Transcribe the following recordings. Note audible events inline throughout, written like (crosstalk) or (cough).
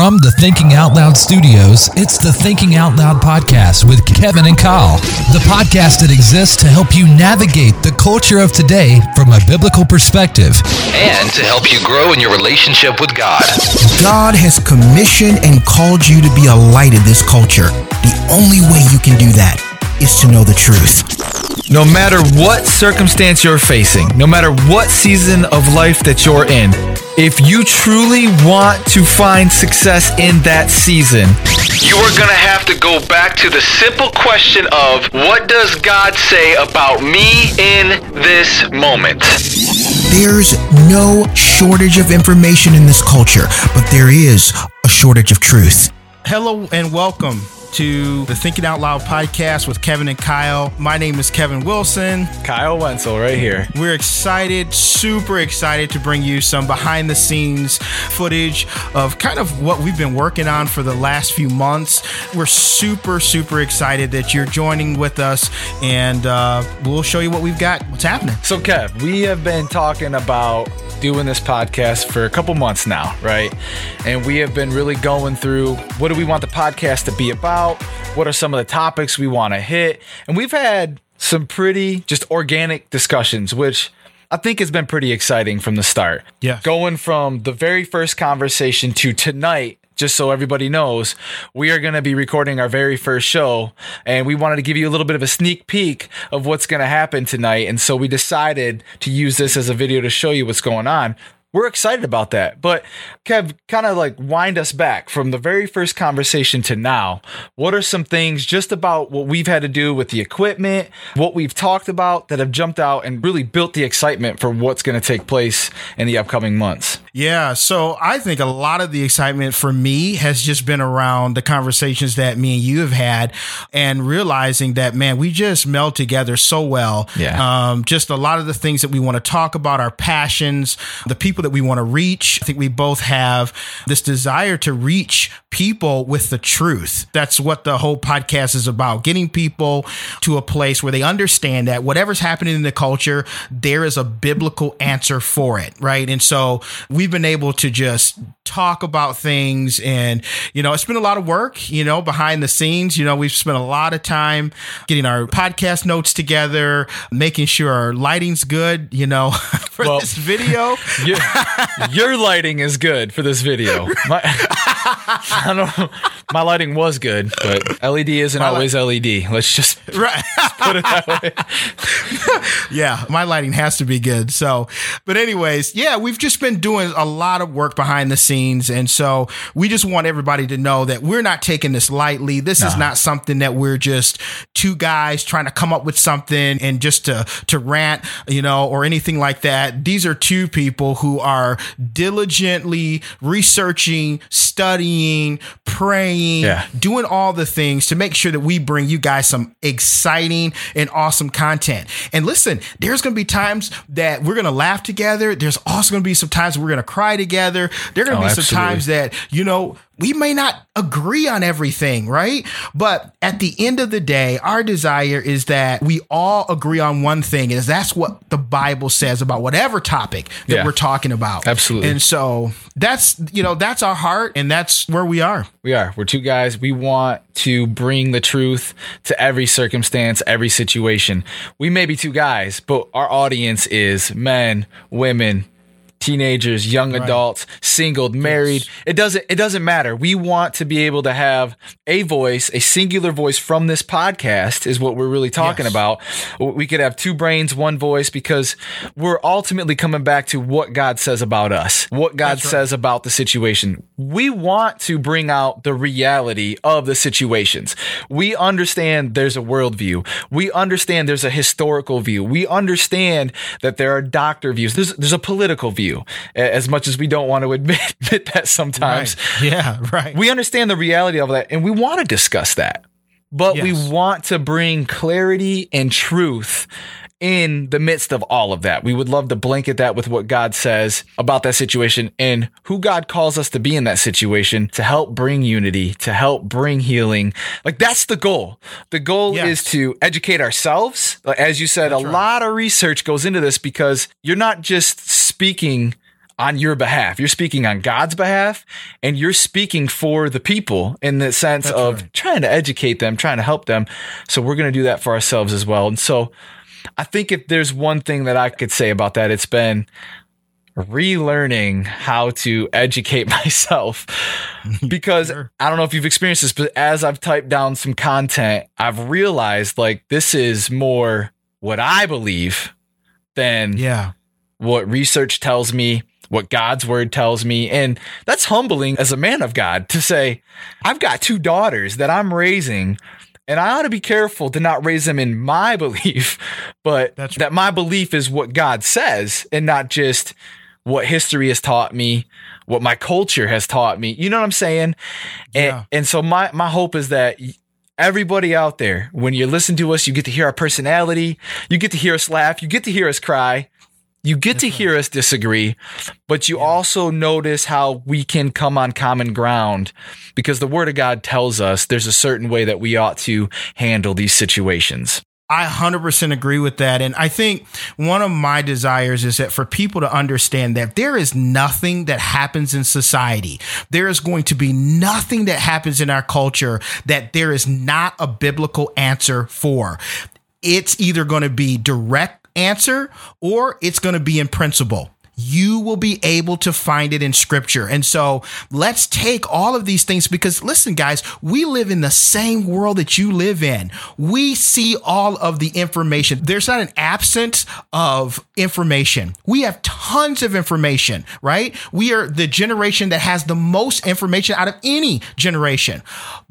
From the Thinking Out Loud studios, it's the Thinking Out Loud podcast with Kevin and Kyle, the podcast that exists to help you navigate the culture of today from a biblical perspective and to help you grow in your relationship with God. God has commissioned and called you to be a light in this culture. The only way you can do that is to know the truth. No matter what circumstance you're facing, no matter what season of life that you're in, if you truly want to find success in that season, you are going to have to go back to the simple question of what does God say about me in this moment? There's no shortage of information in this culture, but there is a shortage of truth. Hello and welcome to the Thinking Out Loud podcast with Kevin and Kyle. My name is Kevin Wilson. Kyle Wenzel, right here. We're excited, super excited to bring you some behind the scenes footage of kind of what we've been working on for the last few months. We're super, super excited that you're joining with us, and uh, we'll show you what we've got, what's happening. So, Kev, we have been talking about doing this podcast for a couple months now, right? And we have been really going through what do we want the podcast to be about? What are some of the topics we want to hit? And we've had some pretty just organic discussions, which I think has been pretty exciting from the start. Yeah. Going from the very first conversation to tonight, just so everybody knows, we are going to be recording our very first show. And we wanted to give you a little bit of a sneak peek of what's going to happen tonight. And so we decided to use this as a video to show you what's going on we're excited about that. But Kev, kind of like wind us back from the very first conversation to now. What are some things just about what we've had to do with the equipment, what we've talked about that have jumped out and really built the excitement for what's going to take place in the upcoming months? Yeah, so I think a lot of the excitement for me has just been around the conversations that me and you have had and realizing that, man, we just meld together so well. Yeah. Um, just a lot of the things that we want to talk about, our passions, the people that we want to reach. I think we both have this desire to reach people with the truth. That's what the whole podcast is about getting people to a place where they understand that whatever's happening in the culture, there is a biblical answer for it, right? And so we've been able to just talk about things and you know it's been a lot of work you know behind the scenes you know we've spent a lot of time getting our podcast notes together making sure our lighting's good you know (laughs) for well, this video. (laughs) your, your, lighting is good for this video. (laughs) My, (laughs) (laughs) I don't know. my lighting was good but led isn't my always led let's just, right. (laughs) Just put it that way (laughs) yeah my lighting has to be good so but anyways yeah we've just been doing a lot of work behind the scenes scenes. And so we just want everybody to know that we're not taking this lightly. This is not something that we're just two guys trying to come up with something and just to, to rant, you know, or anything like that. These are two people who are diligently researching, studying, praying, yeah. doing all the things to make sure that we bring you guys some exciting and awesome content. And listen, there's going to be times that we're going to laugh together. There's also going to be some times we're going to cry together. There are going to oh, be some times that, you know, we may not agree on everything, right? But at the end of the day, our desire is that we all agree on one thing, is that's what the Bible says about whatever topic that yeah, we're talking about. Absolutely. And so that's, you know, that's our heart and that's where we are. We are. We're two guys. We want to bring the truth to every circumstance, every situation. We may be two guys, but our audience is men, women, teenagers, young right. adults, single, married. Yes. It doesn't it doesn't matter. We want to be able to have a voice, a singular voice from this podcast is what we're really talking yes. about. We could have two brains, one voice because we're ultimately coming back to what God says about us, what God right. says about the situation. We want to bring out the reality of the situations. We understand there's a worldview. We understand there's a historical view. We understand that there are doctor views. There's there's a political view you, as much as we don't want to (laughs) admit, admit that sometimes. Right. Yeah, right. We understand the reality of that and we want to discuss that. But yes. we want to bring clarity and truth in the midst of all of that. We would love to blanket that with what God says about that situation and who God calls us to be in that situation to help bring unity, to help bring healing. Like that's the goal. The goal yes. is to educate ourselves. But as you said, that's a right. lot of research goes into this because you're not just speaking on your behalf. You're speaking on God's behalf and you're speaking for the people in the sense That's of right. trying to educate them, trying to help them. So we're going to do that for ourselves as well. And so I think if there's one thing that I could say about that, it's been relearning how to educate (laughs) myself (laughs) because Sure. I don't know if you've experienced this, but as I've typed down some content, I've realized like this is more what I believe than Yeah. what research tells me, what God's word tells me. And that's humbling as a man of God to say, I've got two daughters that I'm raising. And I ought to be careful to not raise them in my (laughs) belief, but That's that my belief is what God says and not just what history has taught me, what my culture has taught me. You know what I'm saying? Yeah. And, and so my, my hope is that everybody out there, when you listen to us, you get to hear our personality, you get to hear us laugh, you get to hear us cry, you get to hear us disagree, but you also notice how we can come on common ground because the word of God tells us there's a certain way that we ought to handle these situations. I 100% agree with that. And I think one of my desires is that for people to understand that there is nothing that happens in society, there is going to be nothing that happens in our culture that there is not a biblical answer for. It's either going to be direct answer or it's going to be in principle you will be able to find it in scripture. And so let's take all of these things because listen, guys, we live in the same world that you live in. We see all of the information. There's not an absence of information. We have tons of information, right? We are the generation that has the most information out of any generation.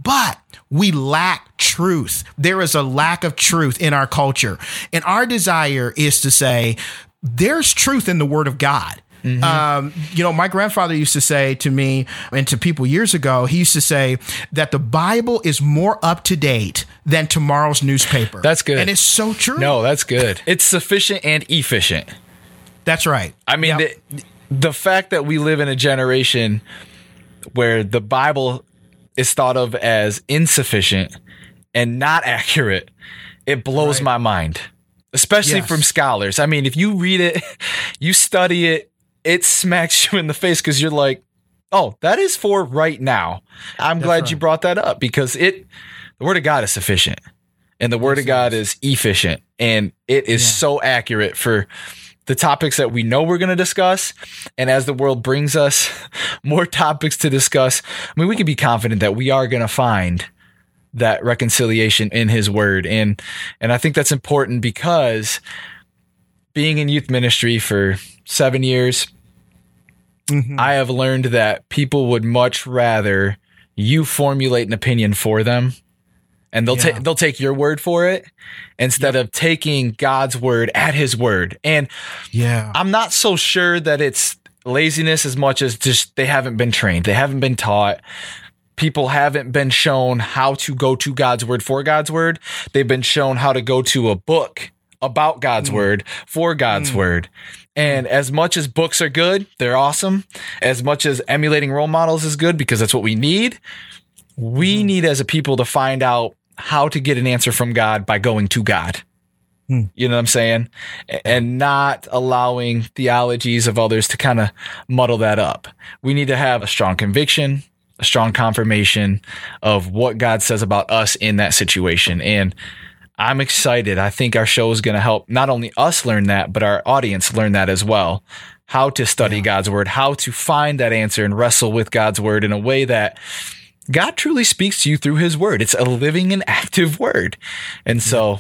But we lack truth. There is a lack of truth in our culture. And our desire is to say, there's truth in the word of God. Um, you know, my grandfather used to say to me and to people years ago, he used to say that the Bible is more up to date than tomorrow's newspaper. That's good. And it's so true. No, that's good. (laughs) It's sufficient and efficient. That's right. I mean, Yep. the, the fact that we live in a generation where the Bible is thought of as insufficient and not (laughs) accurate, it blows Right. my mind, especially Yes. from scholars. I mean, if you read it, (laughs) you study it, it smacks (laughs) you in the face because you're like, oh, that is for right now. I'm glad you brought that up because it, the word of God is sufficient and the word of God is efficient and it is so accurate for the topics that we know we're going to discuss. And as the world brings us (laughs) more topics to discuss, I mean, we can be confident that we are going to find that reconciliation in his word. And, and I think that's important because being in youth ministry for seven years, mm-hmm. I have learned that people would much rather you formulate an opinion for them and they'll Yeah. take they'll take your word for it instead of taking God's word at his word. And Yeah. I'm not so sure that it's laziness as much as just they haven't been trained. They haven't been taught. People haven't been shown how to go to God's word for God's word. They've been shown how to go to a book about God's hmm. word for God's hmm. word. And as much as books are good, they're awesome. As much as emulating role models is good because that's what we need, we hmm. need as a people to find out how to get an answer from God by going to God. You know what I'm saying? And not allowing theologies of others to kind of muddle that up. We need to have a strong conviction, a strong confirmation of what God says about us in that situation. And I'm excited. I think our show is going to help not only us learn that, but our audience learn that as well. How to study God's word, how to find that answer and wrestle with God's word in a way that God truly speaks to you through his word. It's a living and active word. And so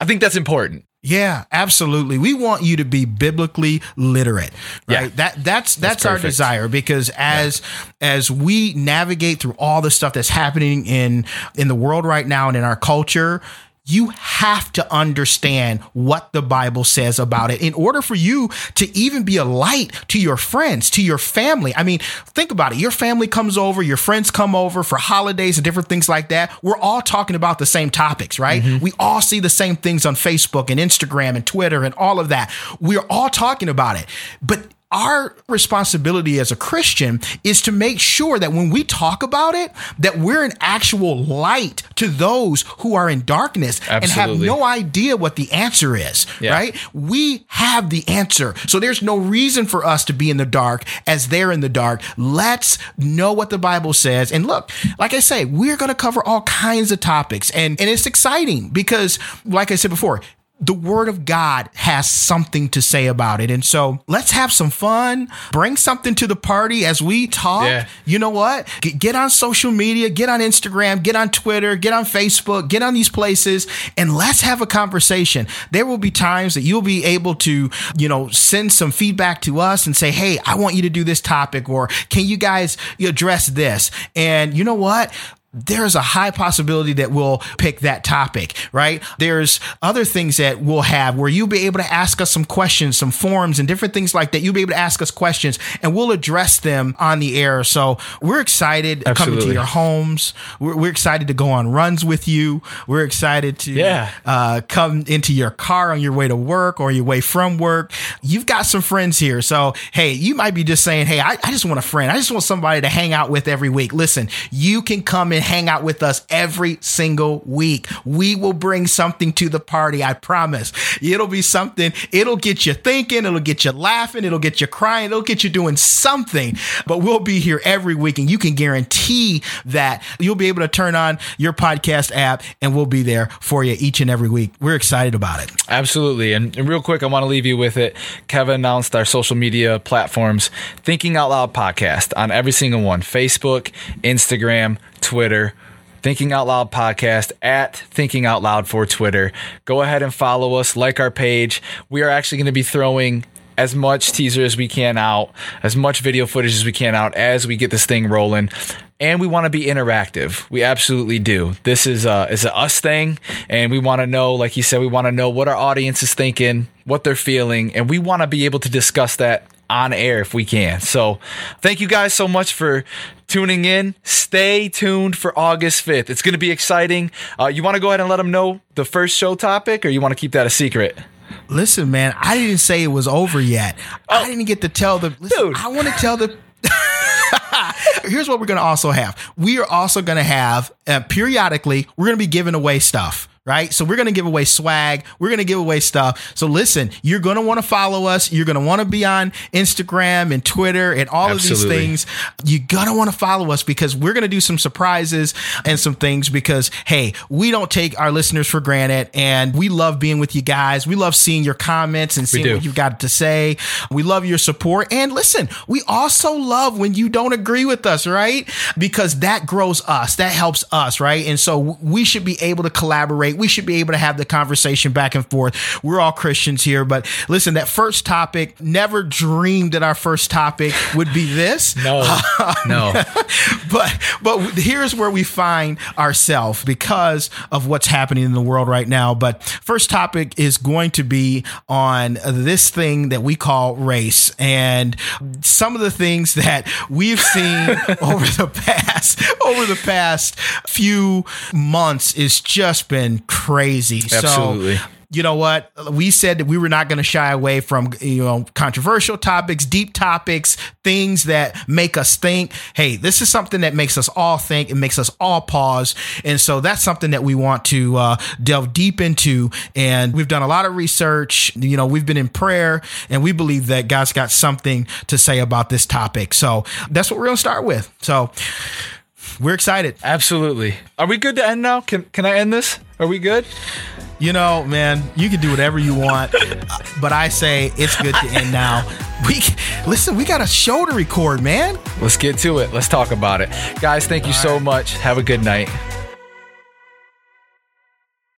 I think that's important. Yeah, absolutely. We want you to be biblically literate. Right. Yeah. That that's that's, our desire because as as we navigate through all the stuff that's happening in in the world right now and in our culture, you have to understand what the Bible says about it in order for you to even be a light to your friends, to your family. I mean, think about it. Your family comes over, your friends come over for holidays and different things like that. We're all talking about the same topics, right? Mm-hmm. We all see the same things on Facebook and Instagram and Twitter and all of that. We're all talking about it. But our responsibility as a Christian is to make sure that when we talk about it, that we're an actual light to those who are in darkness and have no idea what the answer is, Yeah. right? We have the answer. So there's no reason for us to be in the dark as they're in the dark. Let's know what the Bible says. And look, like I say, we're going to cover all kinds of topics and, and it's exciting because like I said before, the word of God has something to say about it. And so let's have some fun. Bring something to the party as we talk. Yeah. You know what? Get, get on social media, get on Instagram, get on Twitter, get on Facebook, get on these places, and let's have a conversation. There will be times that you'll be able to, you know, send some feedback to us and say, hey, I want you to do this topic, or can you guys address this? And you know what? There's a high possibility that we'll pick that topic, right? There's other things that we'll have where you'll be able to ask us some questions, some forms and different things like that. You'll be able to ask us questions and we'll address them on the air. So we're excited coming to your homes. We're, we're excited to go on runs with you. We're excited to Yeah. uh, come into your car on your way to work or your way from work. You've got some friends here. So, hey, you might be just saying, hey, I, I just want a friend. I just want somebody to hang out with every week. Listen, you can come and hang out with us every single week. We will bring something to the party. I promise. It'll be something, it'll get you thinking, it'll get you laughing, it'll get you crying, it'll get you doing something. But we'll be here every week, and you can guarantee that you'll be able to turn on your podcast app and we'll be there for you each and every week. We're excited about it. Absolutely. And, real quick, I want to leave you with it. Kevin announced our social media platforms, Thinking Out Loud Podcast on every single one Facebook, Instagram, Twitter. Thinking Out Loud podcast at Thinking Out Loud for Twitter. Go ahead and follow us, like our page. We are actually going to be throwing as much teaser as we can out, as much video footage as we can out as we get this thing rolling. And we want to be interactive. We absolutely do. This is a is a us thing, and we want to know, like you said, we want to know what our audience is thinking, what they're feeling, and we want to be able to discuss that on air if we can. So, thank you guys so much for tuning in. Stay tuned for August 5th. It's going to be exciting. Uh, you want to go ahead and let them know the first show topic, or you want to keep that a secret? Listen, man, I didn't say it was over yet. I didn't get to tell the. Listen, Dude. I want to tell the. (laughs) Here's what we're going to also have. We are also going to have uh, periodically. We're going to be giving away stuff. Right. So we're going to give away swag. We're going to give away stuff. So listen, you're going to want to follow us. You're going to want to be on Instagram and Twitter and all of these things. You're going to want to follow us because we're going to do some surprises and some things because, hey, we don't take our listeners for granted and we love being with you guys. We love seeing your comments and seeing what you've got to say. We love your support. And listen, we also love when you don't agree with us, right? Because that grows us, that helps us, right? And so we should be able to collaborate. We should be able to have the conversation back and forth. We're all Christians here, but listen, that first topic, never dreamed that our first topic would be this No, (laughs) um, no. (laughs) but but here's where we find ourselves because of what's happening in the world right now. But first topic is going to be on this thing that we call race and some of the things that we've seen (laughs) over the past over the past few months is just been crazy. Absolutely. So you know what? We said that we were not going to shy away from you know controversial topics, deep topics, things that make us think. Hey, this is something that makes us all think. It makes us all pause, and so that's something that we want to uh, delve deep into. And we've done a lot of research. You know, we've been in prayer, and we believe that God's got something to say about this topic. So that's what we're going to start with. So we're excited. Absolutely. Are we good to end now? Can can I end this? Are we good? You know, man, you can do whatever you want, but I say it's good to end now. We listen, we got a show to record, man. Let's get to it. Let's talk about it. Guys, thank you so much. Have a good night.